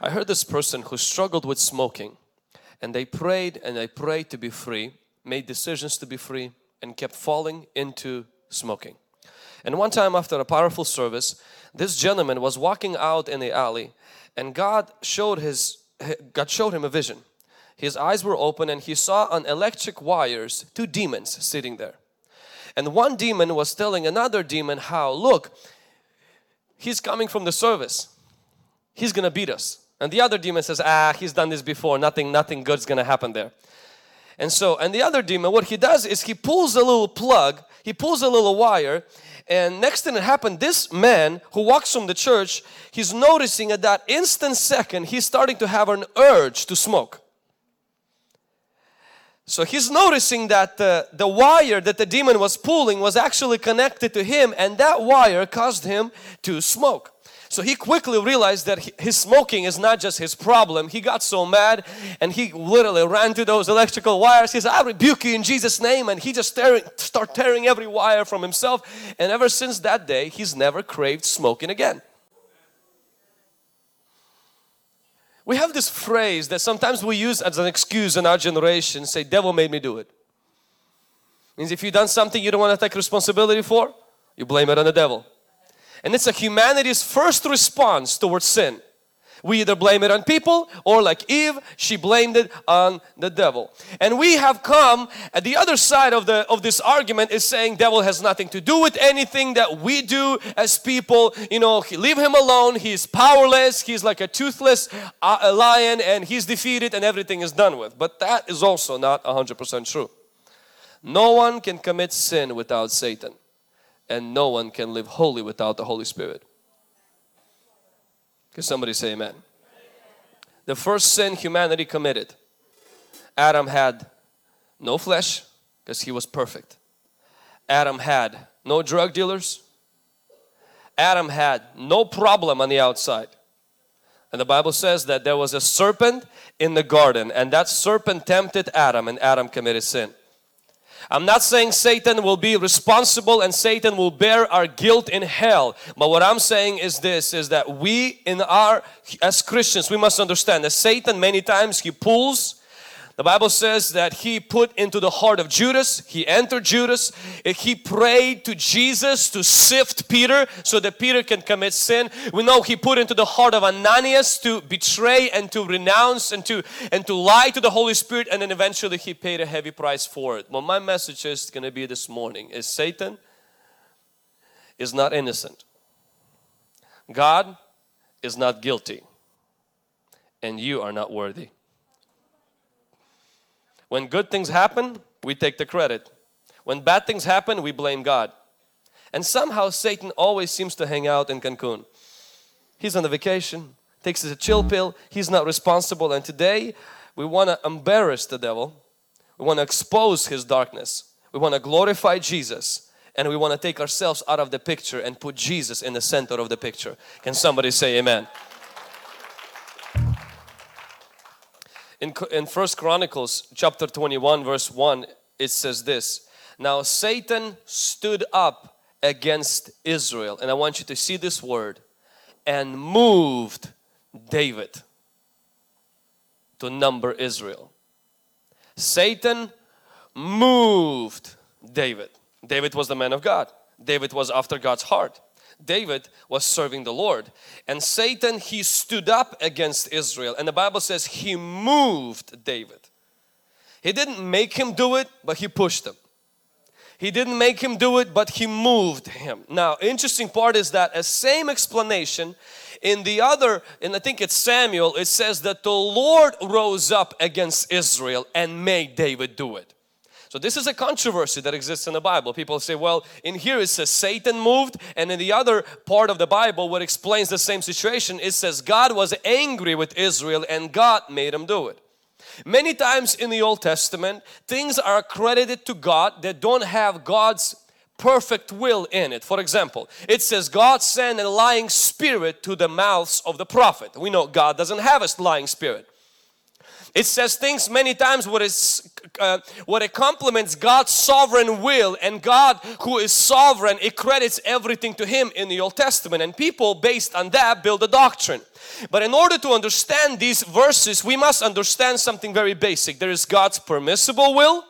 I heard this person who struggled with smoking and they prayed and they prayed to be free, made decisions to be free and kept falling into smoking. And one time after a powerful service, this gentleman was walking out in the alley and God showed his God showed him a vision. His eyes were open and he saw on electric wires two demons sitting there. And one demon was telling another demon how, look, he's coming from the service. He's gonna beat us. And the other demon says, ah, he's done this before. Nothing, nothing good's gonna happen there. And so, and the other demon, what he does is he pulls a little plug, he pulls a little wire, and next thing that happened, this man who walks from the church, he's noticing at that instant second, he's starting to have an urge to smoke. So he's noticing that the, the wire that the demon was pulling was actually connected to him and that wire caused him to smoke. So he quickly realized that his smoking is not just his problem. He got so mad and he literally ran to those electrical wires. He said, I rebuke you in Jesus' name. And he just tearing, start tearing every wire from himself. And ever since that day, he's never craved smoking again. We have this phrase that sometimes we use as an excuse in our generation, say, devil made me do it. Means if you've done something you don't want to take responsibility for, you blame it on the devil. And it's a humanity's first response towards sin. We either blame it on people or like Eve, she blamed it on the devil. And we have come at the other side of the of this argument is saying devil has nothing to do with anything that we do as people. You know, leave him alone. He's powerless. He's like a toothless uh, lion and he's defeated and everything is done with. But that is also not 100% true. No one can commit sin without Satan and no one can live holy without the Holy Spirit. Can somebody say amen? The first sin humanity committed, Adam had no flesh because he was perfect. Adam had no drug dealers. Adam had no problem on the outside. And the Bible says that there was a serpent in the garden and that serpent tempted Adam and Adam committed sin. I'm not saying Satan will be responsible and Satan will bear our guilt in hell. But what I'm saying is this, is that we in our, as Christians, we must understand that Satan many times he pulls the Bible says that he put into the heart of Judas, he entered Judas, he prayed to Jesus to sift Peter so that Peter can commit sin. We know he put into the heart of Ananias to betray and to renounce and to and to lie to the Holy Spirit and then eventually he paid a heavy price for it. Well, my message is going to be this morning is Satan is not innocent. God is not guilty and you are not worthy. When good things happen, we take the credit. When bad things happen, we blame God. And somehow Satan always seems to hang out in Cancun. He's on a vacation, takes a chill mm-hmm. pill, he's not responsible. And today we want to embarrass the devil, we want to expose his darkness, we want to glorify Jesus, and we want to take ourselves out of the picture and put Jesus in the center of the picture. Can somebody say amen? In, in First Chronicles chapter 21 verse 1 it says this Now Satan stood up against Israel and I want you to see this word and moved David to number Israel. Satan moved David. David was the man of God. David was after God's heart. David was serving the Lord and Satan he stood up against Israel and the Bible says he moved David. He didn't make him do it but he pushed him. He didn't make him do it but he moved him. Now interesting part is that a same explanation in the other and I think it's Samuel it says that the Lord rose up against Israel and made David do it. So this is a controversy that exists in the Bible. People say, well, in here it says Satan moved and in the other part of the Bible what explains the same situation, it says God was angry with Israel and God made him do it. Many times in the Old Testament, things are credited to God that don't have God's perfect will in it. For example, it says God sent a lying spirit to the mouths of the prophet. We know God doesn't have a lying spirit. It says things many times what is uh, what it complements God's sovereign will and God who is sovereign it credits everything to him in the Old Testament and people based on that build a doctrine. But in order to understand these verses we must understand something very basic. There is God's permissible will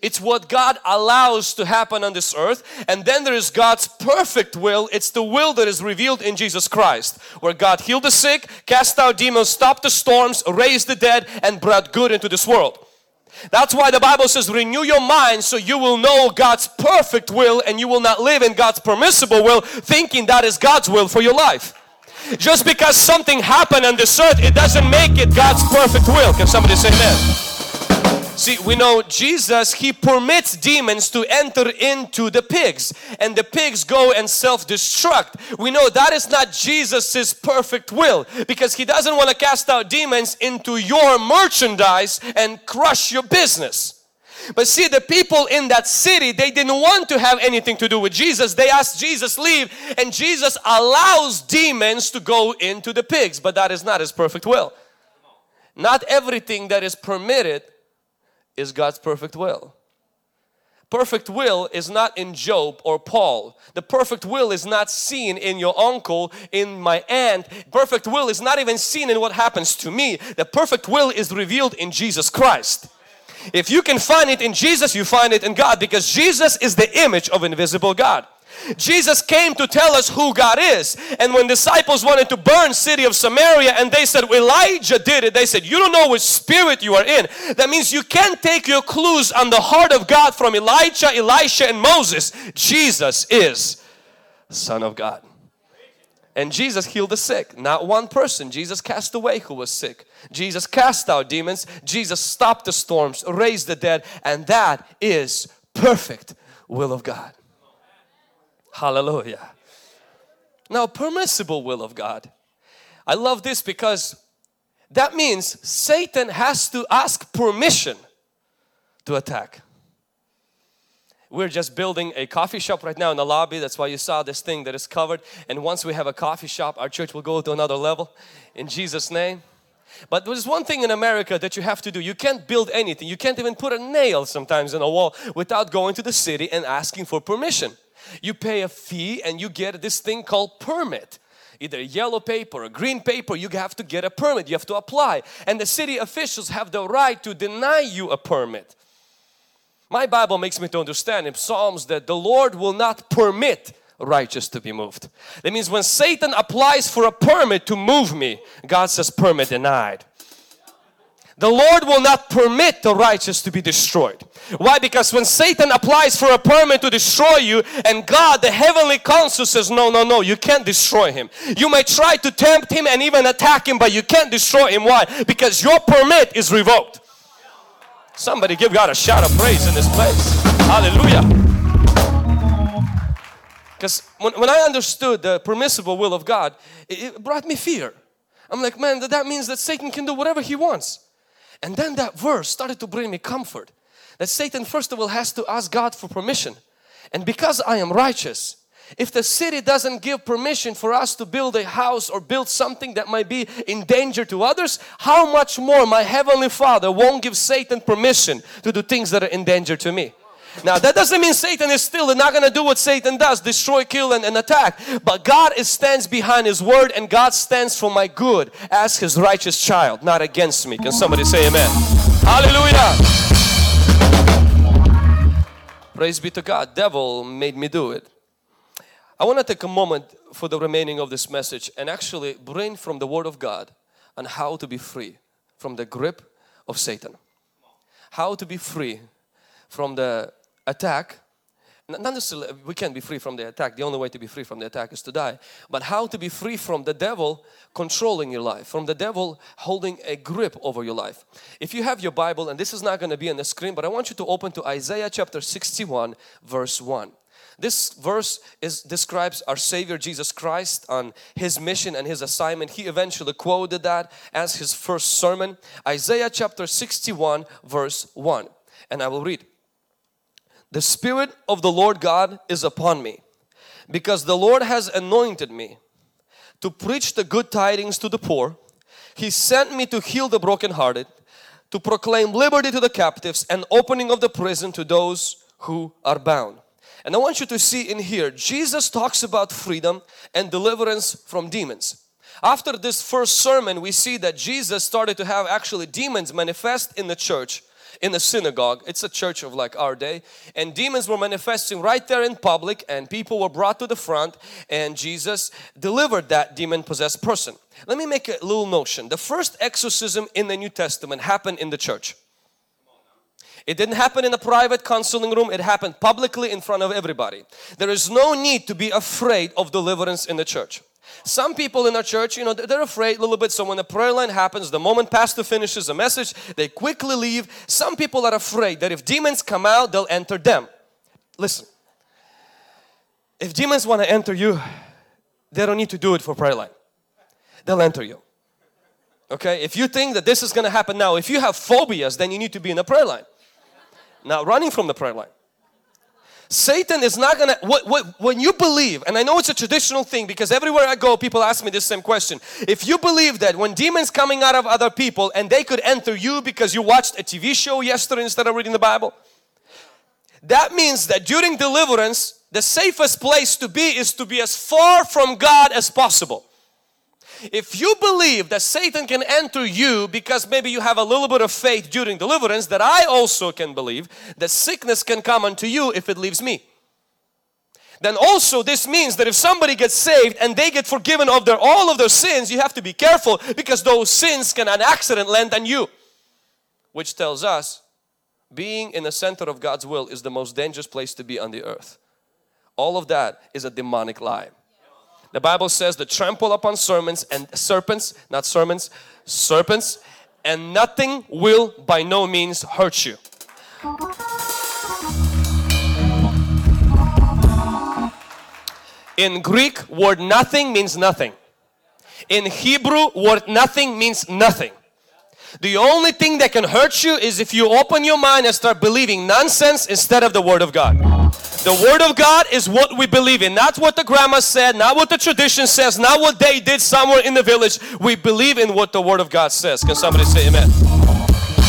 it's what God allows to happen on this earth. And then there is God's perfect will. It's the will that is revealed in Jesus Christ, where God healed the sick, cast out demons, stopped the storms, raised the dead, and brought good into this world. That's why the Bible says, renew your mind so you will know God's perfect will and you will not live in God's permissible will, thinking that is God's will for your life. Just because something happened on this earth, it doesn't make it God's perfect will. Can somebody say amen? See, we know Jesus, He permits demons to enter into the pigs and the pigs go and self-destruct. We know that is not Jesus's perfect will because He doesn't want to cast out demons into your merchandise and crush your business. But see, the people in that city, they didn't want to have anything to do with Jesus. They asked Jesus leave and Jesus allows demons to go into the pigs. But that is not His perfect will. Not everything that is permitted is God's perfect will. Perfect will is not in Job or Paul. The perfect will is not seen in your uncle, in my aunt. Perfect will is not even seen in what happens to me. The perfect will is revealed in Jesus Christ. If you can find it in Jesus, you find it in God because Jesus is the image of invisible God. Jesus came to tell us who God is. And when disciples wanted to burn city of Samaria and they said Elijah did it, they said you don't know which spirit you are in. That means you can't take your clues on the heart of God from Elijah, Elisha and Moses. Jesus is Son of God. And Jesus healed the sick. Not one person. Jesus cast away who was sick. Jesus cast out demons. Jesus stopped the storms, raised the dead. And that is perfect will of God. Hallelujah. Now, permissible will of God. I love this because that means Satan has to ask permission to attack. We're just building a coffee shop right now in the lobby. That's why you saw this thing that is covered. And once we have a coffee shop, our church will go to another level in Jesus' name. But there's one thing in America that you have to do. You can't build anything. You can't even put a nail sometimes in a wall without going to the city and asking for permission. You pay a fee and you get this thing called permit. Either yellow paper or green paper you have to get a permit you have to apply. And the city officials have the right to deny you a permit. My bible makes me to understand in psalms that the lord will not permit righteous to be moved. That means when satan applies for a permit to move me god says permit denied the Lord will not permit the righteous to be destroyed. Why? Because when Satan applies for a permit to destroy you and God, the heavenly council says, no, no, no, you can't destroy him. You may try to tempt him and even attack him, but you can't destroy him. Why? Because your permit is revoked. Somebody give God a shout of praise in this place. Hallelujah. Because when, when I understood the permissible will of God, it, it brought me fear. I'm like, man, that, that means that Satan can do whatever he wants. And then that verse started to bring me comfort that Satan first of all has to ask God for permission. And because I am righteous, if the city doesn't give permission for us to build a house or build something that might be in danger to others, how much more my heavenly Father won't give Satan permission to do things that are in danger to me. Now that doesn't mean Satan is still not going to do what Satan does, destroy, kill and, and attack. But God is, stands behind His word and God stands for my good as His righteous child, not against me. Can somebody say amen? Hallelujah. Praise be to God. Devil made me do it. I want to take a moment for the remaining of this message and actually bring from the Word of God on how to be free from the grip of Satan. How to be free from the attack not necessarily we can't be free from the attack the only way to be free from the attack is to die but how to be free from the devil controlling your life from the devil holding a grip over your life if you have your bible and this is not going to be on the screen but i want you to open to isaiah chapter 61 verse 1 this verse is describes our Savior Jesus Christ on His mission and His assignment. He eventually quoted that as His first sermon. Isaiah chapter 61 verse 1. And I will read. The Spirit of the Lord God is upon me because the Lord has anointed me to preach the good tidings to the poor. He sent me to heal the brokenhearted, to proclaim liberty to the captives and opening of the prison to those who are bound. And I want you to see in here, Jesus talks about freedom and deliverance from demons. After this first sermon, we see that Jesus started to have actually demons manifest in the church in the synagogue. It's a church of like our day. And demons were manifesting right there in public and people were brought to the front and Jesus delivered that demon possessed person. Let me make a little notion. The first exorcism in the New Testament happened in the church. It didn't happen in a private counseling room, it happened publicly in front of everybody. There is no need to be afraid of deliverance in the church. Some people in our church, you know, they're afraid a little bit. So when the prayer line happens, the moment pastor finishes a message, they quickly leave. Some people are afraid that if demons come out, they'll enter them. Listen, if demons want to enter you, they don't need to do it for prayer line. They'll enter you. Okay, if you think that this is going to happen now, if you have phobias, then you need to be in the prayer line. Not running from the prayer line. Satan is not gonna, what, what, when you believe, and I know it's a traditional thing because everywhere I go people ask me this same question. If you believe that when demons coming out of other people and they could enter you because you watched a TV show yesterday instead of reading the Bible, that means that during deliverance, the safest place to be is to be as far from God as possible. If you believe that Satan can enter you because maybe you have a little bit of faith during deliverance, that I also can believe that sickness can come unto you if it leaves me. Then also this means that if somebody gets saved and they get forgiven of their all of their sins, you have to be careful because those sins can an accident land on you. Which tells us being in the center of God's will is the most dangerous place to be on the earth. All of that is a demonic lie. The Bible says to trample upon sermons and serpents, not sermons, serpents, and nothing will by no means hurt you. In Greek, word nothing means nothing. In Hebrew, word nothing means nothing. The only thing that can hurt you is if you open your mind and start believing nonsense instead of the Word of God. The Word of God is what we believe in. Not what the grandma said, not what the tradition says, not what they did somewhere in the village. We believe in what the Word of God says. Can somebody say amen?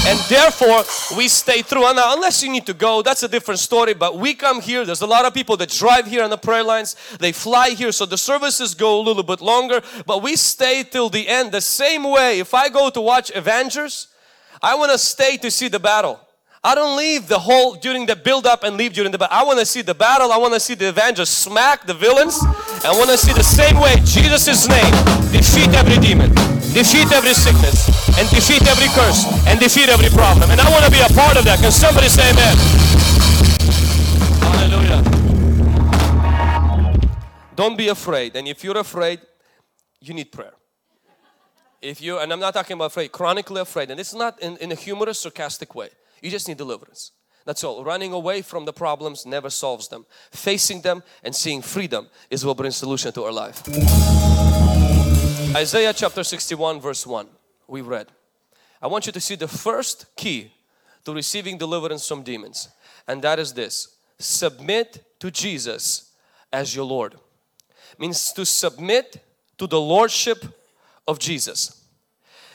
And therefore, we stay through. Now, unless you need to go, that's a different story. But we come here. There's a lot of people that drive here on the prayer lines. They fly here. So the services go a little bit longer. But we stay till the end. The same way, if I go to watch Avengers, I want to stay to see the battle. I don't leave the whole during the build up and leave during the battle. I want to see the battle. I want to see the Avengers smack the villains. I want to see the same way Jesus' name defeat every demon, defeat every sickness, and defeat every curse, and defeat every problem. And I want to be a part of that. Can somebody say amen? Hallelujah. Don't be afraid. And if you're afraid, you need prayer. If you, and I'm not talking about afraid, chronically afraid, and it's not in, in a humorous, sarcastic way. You just need deliverance. That's all. Running away from the problems never solves them. Facing them and seeing freedom is what brings solution to our life. Isaiah chapter 61 verse 1 we read. I want you to see the first key to receiving deliverance from demons and that is this. Submit to Jesus as your Lord. Means to submit to the Lordship of Jesus.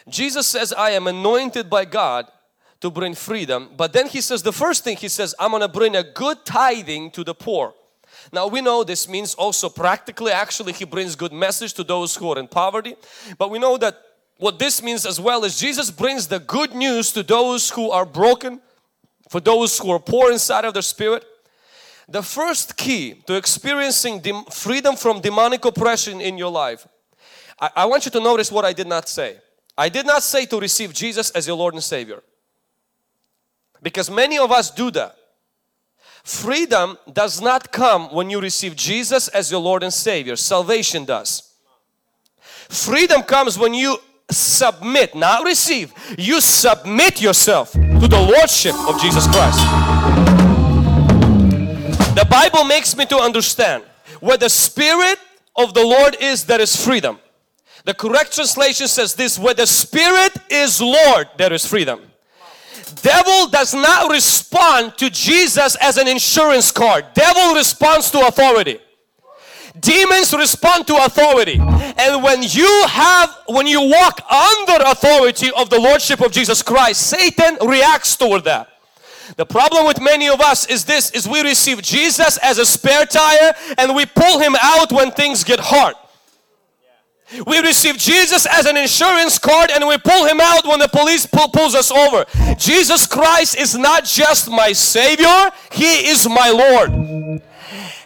Jesus says, I am anointed by God to bring freedom. But then he says, the first thing he says, I'm going to bring a good tithing to the poor. Now we know this means also practically, actually he brings good message to those who are in poverty. But we know that what this means as well is Jesus brings the good news to those who are broken, for those who are poor inside of their spirit. The first key to experiencing freedom from demonic oppression in your life, I, I want you to notice what I did not say. I did not say to receive Jesus as your Lord and Savior. Because many of us do that. Freedom does not come when you receive Jesus as your Lord and Savior. Salvation does. Freedom comes when you submit, not receive. You submit yourself to the Lordship of Jesus Christ. The Bible makes me to understand where the Spirit of the Lord is, there is freedom. The correct translation says this, where the Spirit is Lord, there is freedom devil does not respond to Jesus as an insurance card. Devil responds to authority. Demons respond to authority. And when you have, when you walk under authority of the Lordship of Jesus Christ, Satan reacts toward that. The problem with many of us is this, is we receive Jesus as a spare tire and we pull Him out when things get hard. We receive Jesus as an insurance card and we pull him out when the police pull, pulls us over. Jesus Christ is not just my Savior, He is my Lord.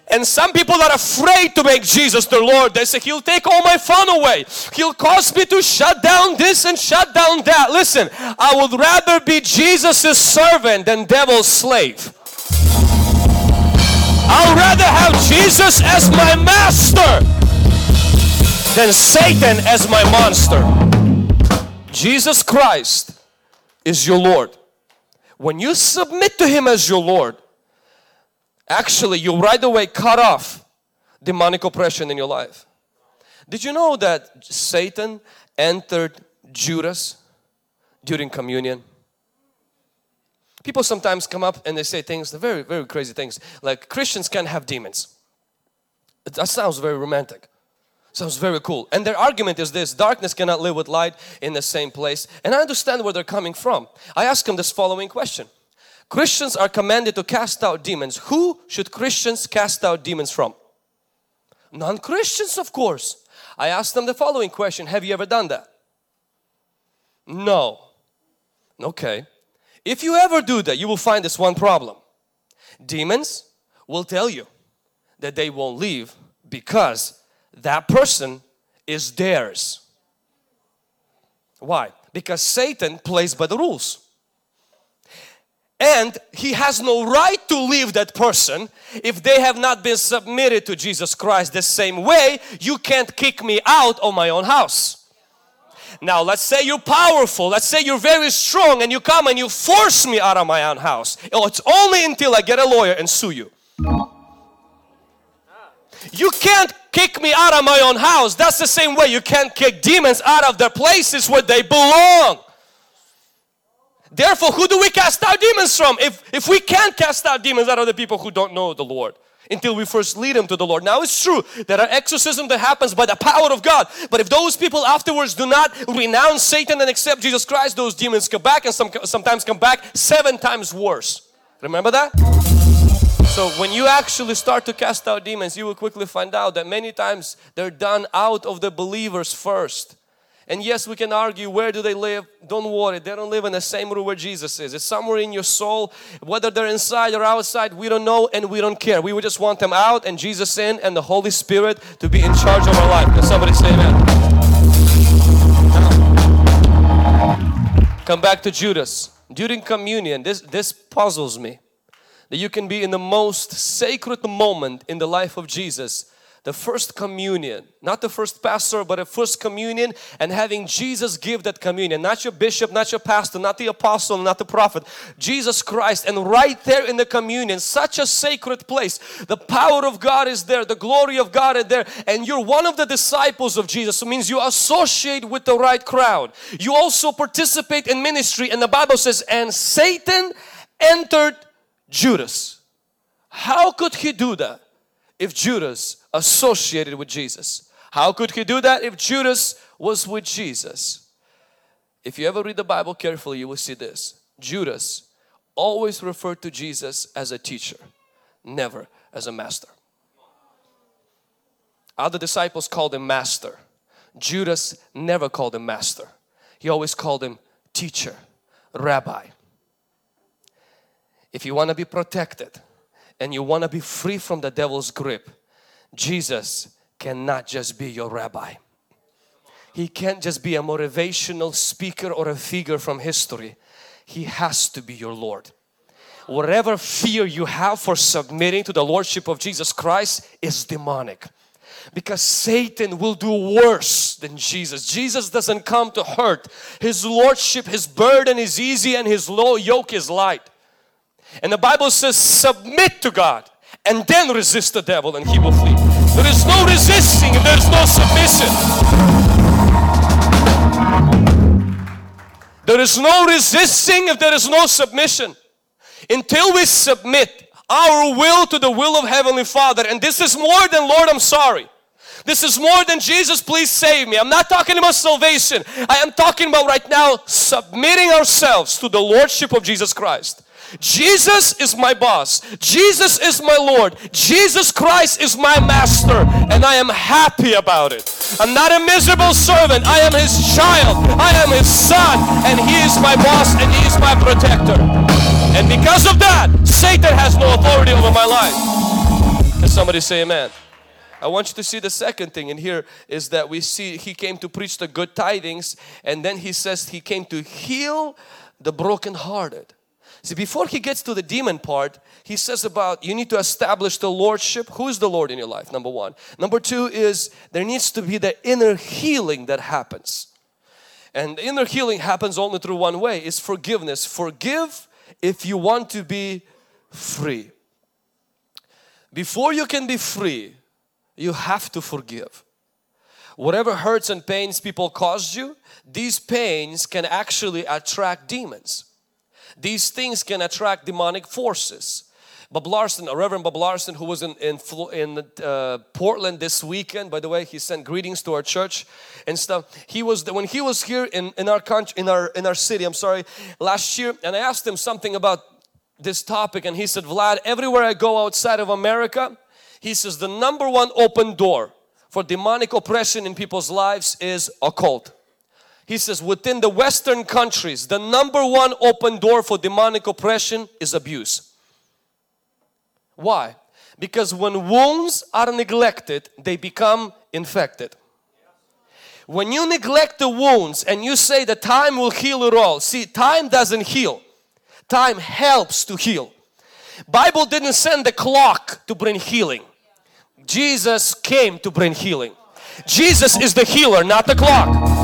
And some people are afraid to make Jesus their Lord. They say, He'll take all my fun away. He'll cause me to shut down this and shut down that. Listen, I would rather be Jesus' servant than devil's slave. I'd rather have Jesus as my master than Satan as my monster. Jesus Christ is your Lord. When you submit to Him as your Lord, actually you right away cut off demonic oppression in your life. Did you know that Satan entered Judas during communion? People sometimes come up and they say things, very, very crazy things, like Christians can have demons. That sounds very romantic. Sounds very cool. And their argument is this darkness cannot live with light in the same place. And I understand where they're coming from. I ask them this following question Christians are commanded to cast out demons. Who should Christians cast out demons from? Non Christians, of course. I ask them the following question Have you ever done that? No. Okay. If you ever do that, you will find this one problem. Demons will tell you that they won't leave because that person is theirs. Why? Because Satan plays by the rules. And he has no right to leave that person if they have not been submitted to Jesus Christ the same way you can't kick me out of my own house. Now let's say you're powerful, let's say you're very strong and you come and you force me out of my own house. Oh, it's only until I get a lawyer and sue you. You can't kick me out of my own house. That's the same way you can't kick demons out of their places where they belong. Therefore, who do we cast out demons from? If, if we can't cast out demons out of the people who don't know the Lord until we first lead them to the Lord. Now it's true that our exorcism that happens by the power of God. But if those people afterwards do not renounce Satan and accept Jesus Christ, those demons come back and some, sometimes come back seven times worse. Remember that? So when you actually start to cast out demons, you will quickly find out that many times they're done out of the believers first. And yes, we can argue where do they live? Don't worry, they don't live in the same room where Jesus is. It's somewhere in your soul. Whether they're inside or outside, we don't know and we don't care. We would just want them out and Jesus in and the Holy Spirit to be in charge of our life. Can somebody say amen? Come back to Judas. During communion, this, this puzzles me that you can be in the most sacred moment in the life of Jesus the first communion. Not the first pastor but a first communion and having Jesus give that communion. Not your bishop not your pastor not the apostle not the prophet. Jesus Christ. And right there in the communion such a sacred place. The power of God is there. The glory of God is there. And you're one of the disciples of Jesus. So means you associate with the right crowd. You also participate in ministry. And the Bible says and Satan entered Judas. How could he do that if Judas associated with Jesus? How could he do that if Judas was with Jesus? If you ever read the Bible carefully, you will see this. Judas always referred to Jesus as a teacher, never as a master. Other disciples called him master. Judas never called him master. He always called him teacher, rabbi if you want to be protected and you want to be free from the devil's grip, Jesus cannot just be your rabbi. He can't just be a motivational speaker or a figure from history. He has to be your Lord. Whatever fear you have for submitting to the Lordship of Jesus Christ is demonic because Satan will do worse than Jesus. Jesus doesn't come to hurt. His Lordship, His burden is easy and His low yoke is light. And the Bible says submit to God and then resist the devil and he will flee. There is no resisting and there is no submission. There is no resisting if there is no submission. Until we submit our will to the will of Heavenly Father and this is more than Lord I'm sorry. This is more than Jesus, please save me. I'm not talking about salvation. I am talking about right now submitting ourselves to the Lordship of Jesus Christ. Jesus is my boss. Jesus is my Lord. Jesus Christ is my master and I am happy about it. I'm not a miserable servant. I am his child. I am his son and he is my boss and he is my protector. And because of that, Satan has no authority over my life. Can somebody say amen? I want you to see the second thing in here is that we see he came to preach the good tidings and then he says he came to heal the brokenhearted. See, before he gets to the demon part, he says about you need to establish the lordship. Who is the Lord in your life? Number one. Number two is there needs to be the inner healing that happens. And inner healing happens only through one way is forgiveness. Forgive if you want to be free. Before you can be free, you have to forgive. Whatever hurts and pains people caused you, these pains can actually attract demons. These things can attract demonic forces. Bob Larson, Reverend Bob Larson, who was in in, in uh, Portland this weekend. By the way, he sent greetings to our church and stuff. He was when he was here in in our country, in our in our city. I'm sorry, last year, and I asked him something about this topic, and he said, "Vlad, everywhere I go outside of America, he says the number one open door for demonic oppression in people's lives is occult." He says within the western countries the number one open door for demonic oppression is abuse. Why? Because when wounds are neglected they become infected. When you neglect the wounds and you say the time will heal it all. See time doesn't heal. Time helps to heal. Bible didn't send the clock to bring healing. Jesus came to bring healing. Jesus is the healer not the clock.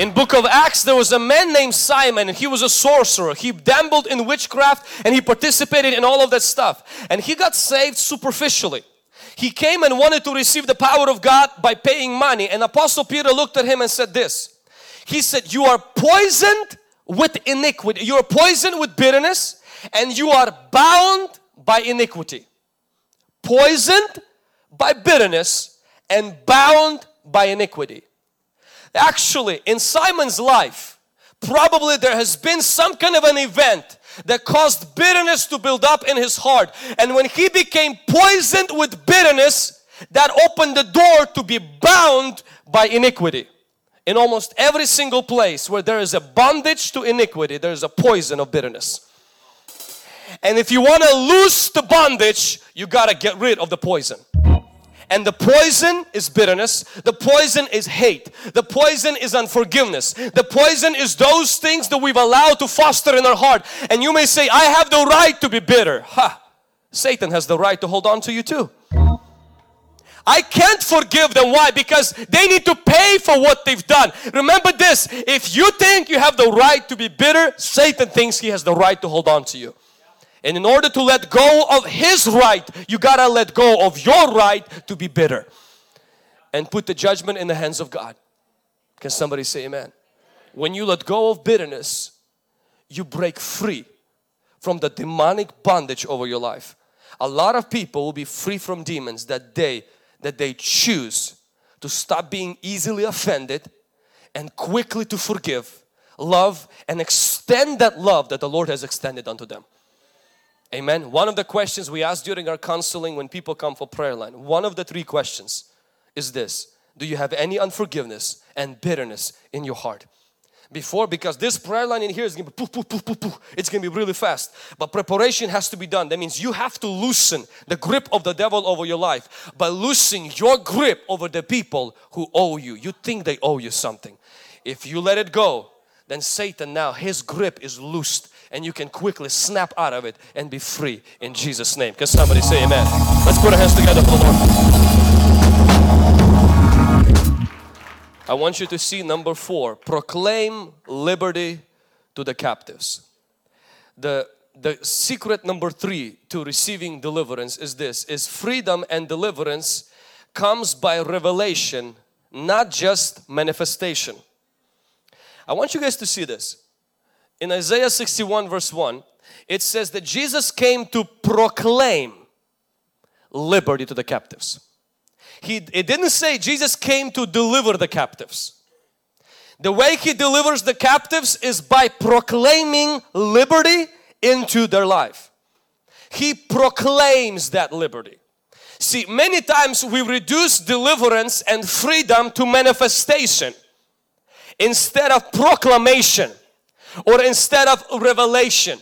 In book of Acts there was a man named Simon and he was a sorcerer. He dabbled in witchcraft and he participated in all of that stuff. And he got saved superficially. He came and wanted to receive the power of God by paying money and Apostle Peter looked at him and said this. He said, you are poisoned with iniquity. You are poisoned with bitterness and you are bound by iniquity. Poisoned by bitterness and bound by iniquity. Actually, in Simon's life, probably there has been some kind of an event that caused bitterness to build up in his heart. And when he became poisoned with bitterness, that opened the door to be bound by iniquity. In almost every single place where there is a bondage to iniquity, there is a poison of bitterness. And if you want to lose the bondage, you got to get rid of the poison. And the poison is bitterness. The poison is hate. The poison is unforgiveness. The poison is those things that we've allowed to foster in our heart. And you may say, I have the right to be bitter. Ha! Satan has the right to hold on to you too. I can't forgive them. Why? Because they need to pay for what they've done. Remember this, if you think you have the right to be bitter, Satan thinks he has the right to hold on to you. And in order to let go of his right, you gotta let go of your right to be bitter and put the judgment in the hands of God. Can somebody say amen? When you let go of bitterness, you break free from the demonic bondage over your life. A lot of people will be free from demons that day that they choose to stop being easily offended and quickly to forgive, love and extend that love that the Lord has extended unto them. Amen. One of the questions we ask during our counseling when people come for prayer line, one of the three questions is this. Do you have any unforgiveness and bitterness in your heart? Before, because this prayer line in here is to be poof, poof, poof, poof, poof. It's to be really fast. But preparation has to be done. That means you have to loosen the grip of the devil over your life by loosening your grip over the people who owe you. You think they owe you something. If you let it go, then Satan now, his grip is loosed and you can quickly snap out of it and be free in Jesus name. Can somebody say amen? Let's put our hands together for the Lord. I want you to see number four, proclaim liberty to the captives. The, the secret number three to receiving deliverance is this, is freedom and deliverance comes by revelation, not just manifestation. I want you guys to see this in Isaiah 61 verse 1 it says that Jesus came to proclaim liberty to the captives. He, it didn't say Jesus came to deliver the captives. The way He delivers the captives is by proclaiming liberty into their life. He proclaims that liberty. See, many times we reduce deliverance and freedom to manifestation instead of proclamation or instead of revelation.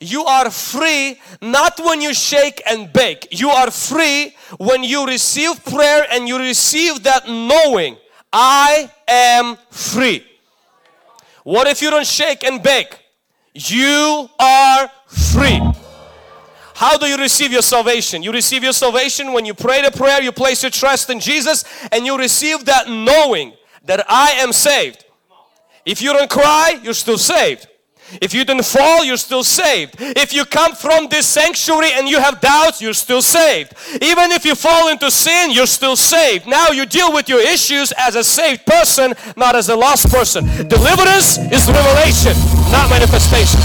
You are free not when you shake and bake. You are free when you receive prayer and you receive that knowing I am free. What if you don't shake and bake? You are free. How do you receive your salvation? You receive your salvation when you pray the prayer, you place your trust in Jesus, and you receive that knowing that I am saved. If you don't cry, you're still saved. If you didn't fall, you're still saved. If you come from this sanctuary and you have doubts, you're still saved. Even if you fall into sin, you're still saved. Now you deal with your issues as a saved person, not as a lost person. Deliverance is revelation, not manifestation.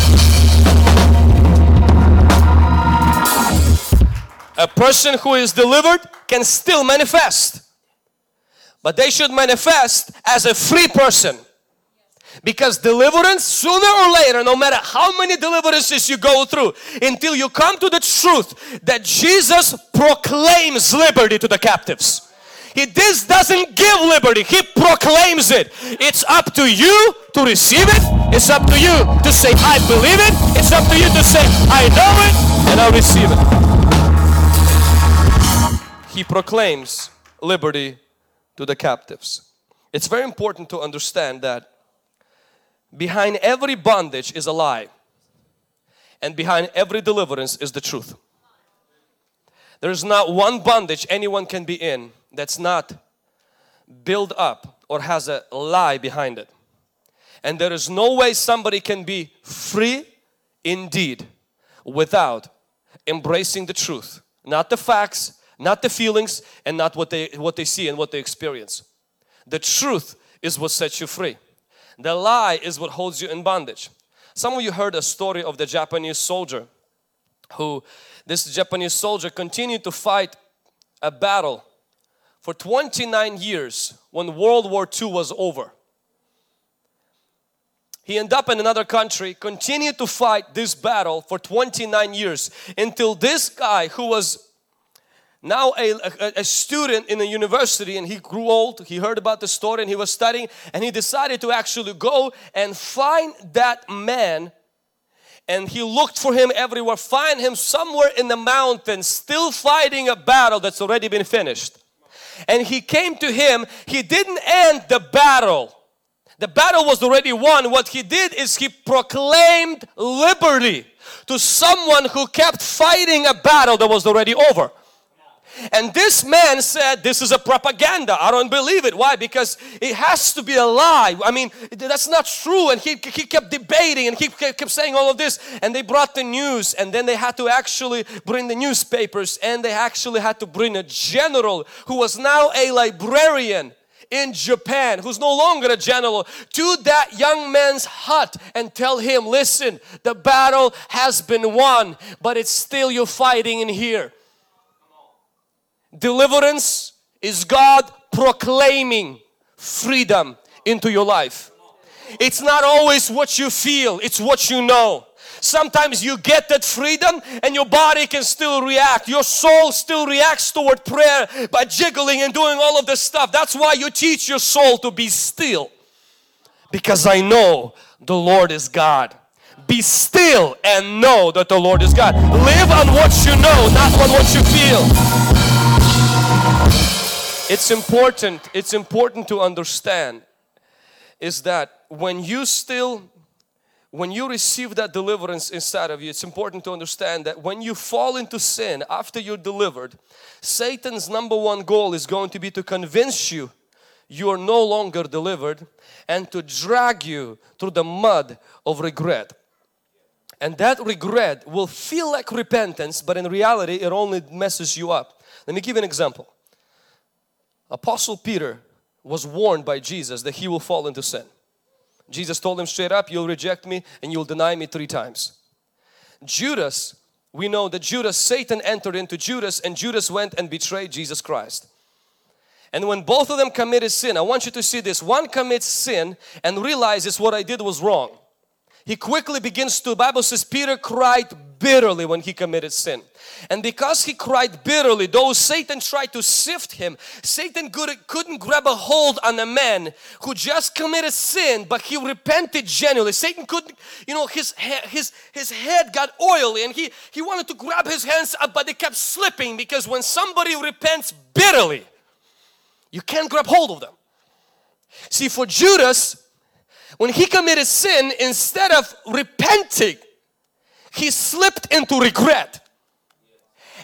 A person who is delivered can still manifest. But they should manifest as a free person because deliverance, sooner or later, no matter how many deliverances you go through, until you come to the truth that Jesus proclaims liberty to the captives. He this doesn't give liberty, He proclaims it. It's up to you to receive it. It's up to you to say, I believe it. It's up to you to say, I know it and I receive it. He proclaims liberty to the captives. It's very important to understand that behind every bondage is a lie. And behind every deliverance is the truth. There's not one bondage anyone can be in that's not built up or has a lie behind it. And there is no way somebody can be free indeed without embracing the truth. Not the facts not the feelings and not what they what they see and what they experience. The truth is what sets you free the lie is what holds you in bondage. Some of you heard a story of the Japanese soldier who this Japanese soldier continued to fight a battle for 29 years when World War II was over. He ended up in another country, continued to fight this battle for 29 years until this guy who was now a, a, a, student in a university and he grew old he heard about the story and he was studying and he decided to actually go and find that man and he looked for him everywhere find him somewhere in the mountains still fighting a battle that's already been finished. And he came to him he didn't end the battle. The battle was already won. What he did is he proclaimed liberty to someone who kept fighting a battle that was already over and this man said, This is a propaganda. I don't believe it. Why? Because it has to be a lie. I mean, that's not true. And he, he kept debating and he kept saying all of this. And they brought the news, and then they had to actually bring the newspapers, and they actually had to bring a general who was now a librarian in Japan who's no longer a general to that young man's hut and tell him listen the battle has been won but it's still you fighting in here Deliverance is God proclaiming freedom into your life. It's not always what you feel, it's what you know. Sometimes you get that freedom and your body can still react. Your soul still reacts toward prayer by jiggling and doing all of this stuff. That's why you teach your soul to be still. Because I know the Lord is God. Be still and know that the Lord is God. Live on what you know, not on what you feel. It's important, it's important to understand is that when you still when you receive that deliverance inside of you, it's important to understand that when you fall into sin after you're delivered, Satan's number one goal is going to be to convince you you are no longer delivered and to drag you through the mud of regret. And that regret will feel like repentance, but in reality, it only messes you up. Let me give you an example. Apostle Peter was warned by Jesus that he will fall into sin. Jesus told him straight up, you'll reject me and you'll deny me three times. Judas we know that Judas, Satan entered into Judas and Judas went and betrayed Jesus Christ. And when both of them committed sin, I want you to see this. One commits sin and realizes what I did was wrong. He quickly begins to, Bible says Peter cried bitterly when he committed sin. And because he cried bitterly, though Satan tried to sift him, Satan couldn't grab a hold on a man who just committed sin, but he repented genuinely. Satan couldn't, you know, his, his, his head got oily and he, he wanted to grab his hands up, but they kept slipping because when somebody repents bitterly, you can't grab hold of them. See, for Judas, when he committed sin, instead of repenting, he slipped into regret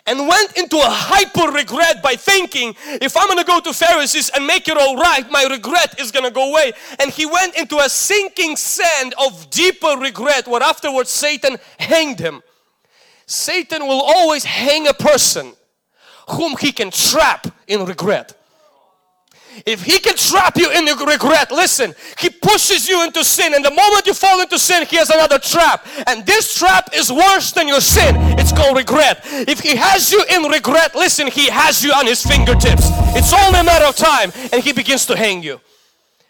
and went into a hyper regret by thinking if I'm gonna go to Pharisees and make it all right my regret is gonna go away. And he went into a sinking sand of deeper regret where afterwards Satan hanged him. Satan will always hang a person whom he can trap in regret if he can trap you in regret, listen, he pushes you into sin and the moment you fall into sin, he has another trap. And this trap is worse than your sin. It's called regret. If he has you in regret, listen, he has you on his fingertips. It's only a matter of time and he begins to hang you.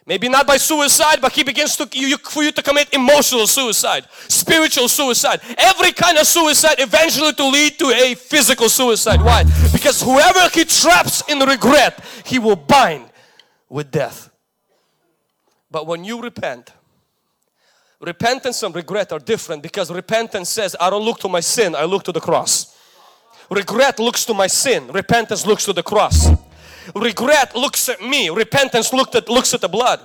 Maybe not by suicide, but he begins to you, for you to commit emotional suicide, spiritual suicide, every kind of suicide eventually to lead to a physical suicide. Why? Because whoever he traps in regret, he will bind with death. But when you repent, repentance and regret are different because repentance says, I don't look to my sin, I look to the cross. Regret looks to my sin, repentance looks to the cross. Regret looks at me, repentance looked at, looks at the blood.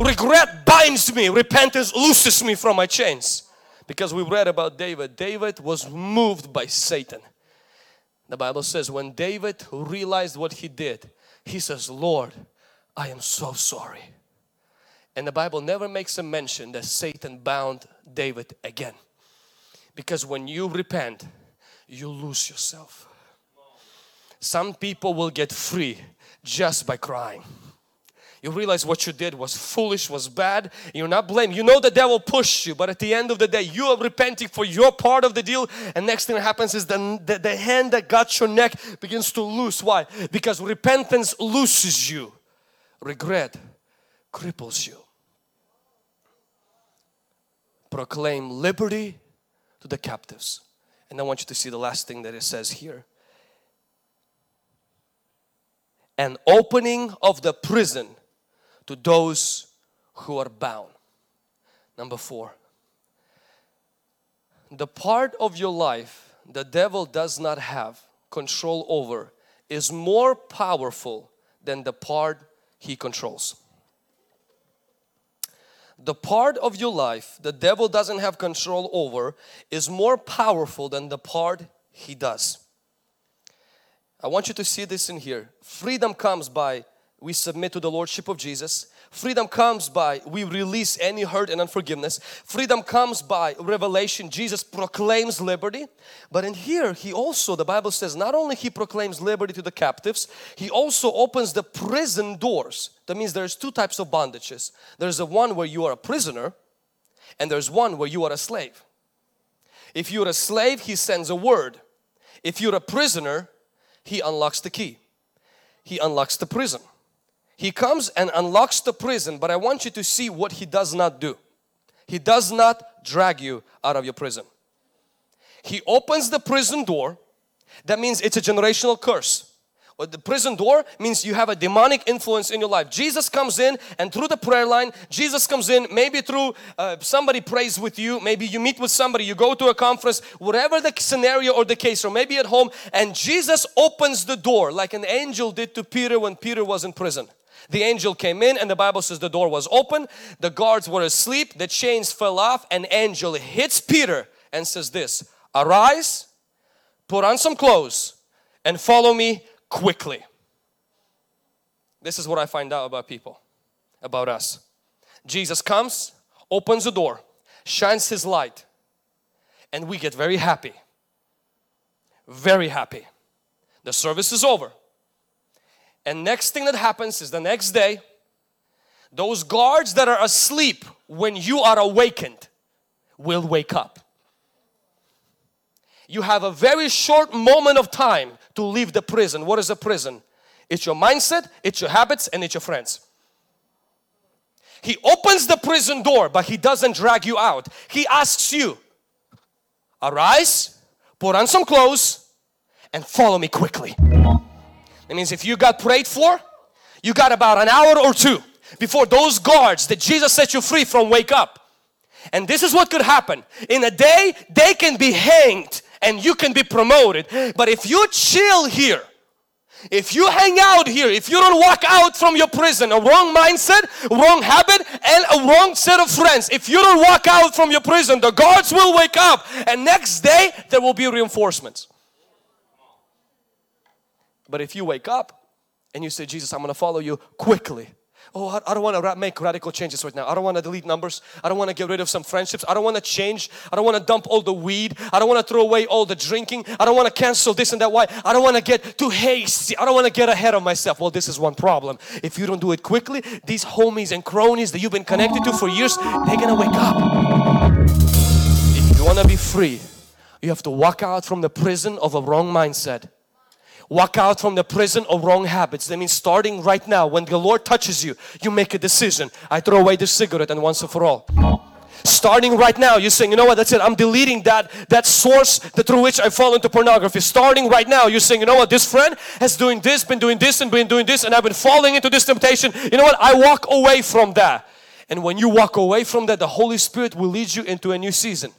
Regret binds me, repentance looses me from my chains. Because we read about David, David was moved by Satan. The Bible says when David realized what he did, he says, Lord, I am so sorry. And the Bible never makes a mention that Satan bound David again. Because when you repent, you lose yourself. Some people will get free just by crying. You realize what you did was foolish, was bad. You're not blamed. You know the devil pushed you, but at the end of the day, you are repenting for your part of the deal. And next thing that happens is the, the, the hand that got your neck begins to loose. Why? Because repentance looses you regret cripples you. Proclaim liberty to the captives. And I want you to see the last thing that it says here. An opening of the prison to those who are bound. Number four. The part of your life the devil does not have control over is more powerful than the part he controls. The part of your life the devil doesn't have control over is more powerful than the part he does. I want you to see this in here. Freedom comes by we submit to the Lordship of Jesus Freedom comes by we release any hurt and unforgiveness. Freedom comes by revelation. Jesus proclaims liberty. But in here, He also, the Bible says, not only He proclaims liberty to the captives, He also opens the prison doors. That means there's two types of bondages. There's a one where you are a prisoner and there's one where you are a slave. If you're a slave, He sends a word. If you're a prisoner, He unlocks the key. He unlocks the prison. He comes and unlocks the prison, but I want you to see what He does not do. He does not drag you out of your prison. He opens the prison door. That means it's a generational curse. Or the prison door means you have a demonic influence in your life. Jesus comes in and through the prayer line, Jesus comes in maybe through uh, somebody prays with you, maybe you meet with somebody, you go to a conference, whatever the scenario or the case, or maybe at home, and Jesus opens the door like an angel did to Peter when Peter was in prison. The angel came in and the Bible says the door was open. The guards were asleep. The chains fell off. An angel hits Peter and says this, arise, put on some clothes and follow me quickly. This is what I find out about people, about us. Jesus comes, opens the door, shines His light and we get very happy. Very happy. The service is over. And next thing that happens is the next day, those guards that are asleep when you are awakened will wake up. you have a very short moment of time to leave the prison. What is a prison? It's your mindset, it's your habits, and it's your friends. He opens the prison door, but He doesn't drag you out. He asks you, Arise, put on some clothes, and follow me quickly. That means if you got prayed for, you got about an hour or two before those guards that Jesus set you free from wake up. And this is what could happen. In a day, they can be hanged and you can be promoted. But if you chill here, if you hang out here, if you don't walk out from your prison, a wrong mindset, wrong habit, and a wrong set of friends, if you don't walk out from your prison, the guards will wake up and next day there will be reinforcements. But if you wake up and you say, Jesus, I'm going to follow you quickly, oh, I, I don't want to make radical changes right now. I don't want to delete numbers. I don't want to get rid of some friendships. I don't want to change. I don't want to dump all the weed. I don't want to throw away all the drinking. I don't want to cancel this and that. Why? I don't want to get too hasty. I don't want to get ahead of myself. Well, this is one problem. If you don't do it quickly, these homies and cronies that you've been connected to for years, they're going to wake up. If you want to be free, you have to walk out from the prison of a wrong mindset walk out from the prison of wrong habits. That means starting right now, when the Lord touches you, you make a decision. I throw away the cigarette and once and for all. Starting right now, you're saying, you know what, that's it. I'm deleting that, that source that through which I fall into pornography. Starting right now, you're saying, you know what, this friend has doing this, been doing this and been doing this and I've been falling into this temptation. You know what, I walk away from that. And when you walk away from that, the Holy Spirit will lead you into a new season.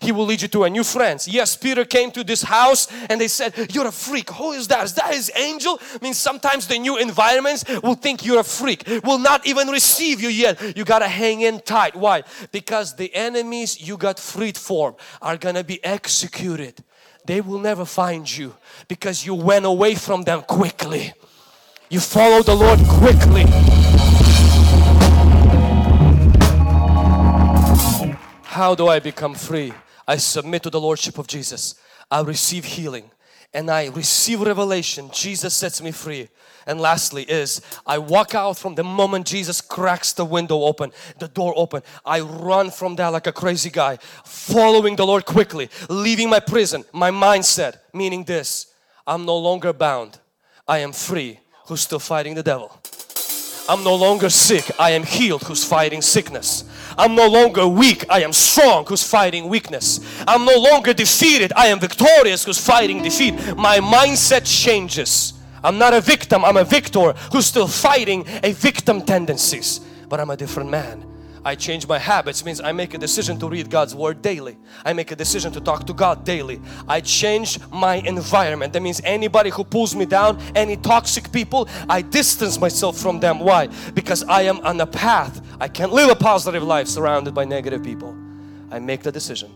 He will lead you to a new friends. Yes, Peter came to this house and they said, You're a freak. Who is that? Is that his angel? I sometimes the new environments will think you're a freak, will not even receive you yet. You gotta hang in tight. Why? Because the enemies you got freed from are gonna be executed. They will never find you because you went away from them quickly. You followed the Lord quickly. How do I become free? I submit to the Lordship of Jesus. I receive healing and I receive revelation. Jesus sets me free. And lastly is I walk out from the moment Jesus cracks the window open, the door open. I run from that like a crazy guy, following the Lord quickly, leaving my prison, my mindset, meaning this, I'm no longer bound. I am free who's still fighting the devil. I'm no longer sick, I am healed who's fighting sickness. I'm no longer weak, I am strong who's fighting weakness. I'm no longer defeated, I am victorious who's fighting defeat. My mindset changes. I'm not a victim, I'm a victor who's still fighting a victim tendencies, but I'm a different man. I change my habits means I make a decision to read God's word daily. I make a decision to talk to God daily. I change my environment. That means anybody who pulls me down, any toxic people, I distance myself from them. Why? Because I am on a path. I can't live a positive life surrounded by negative people. I make the decision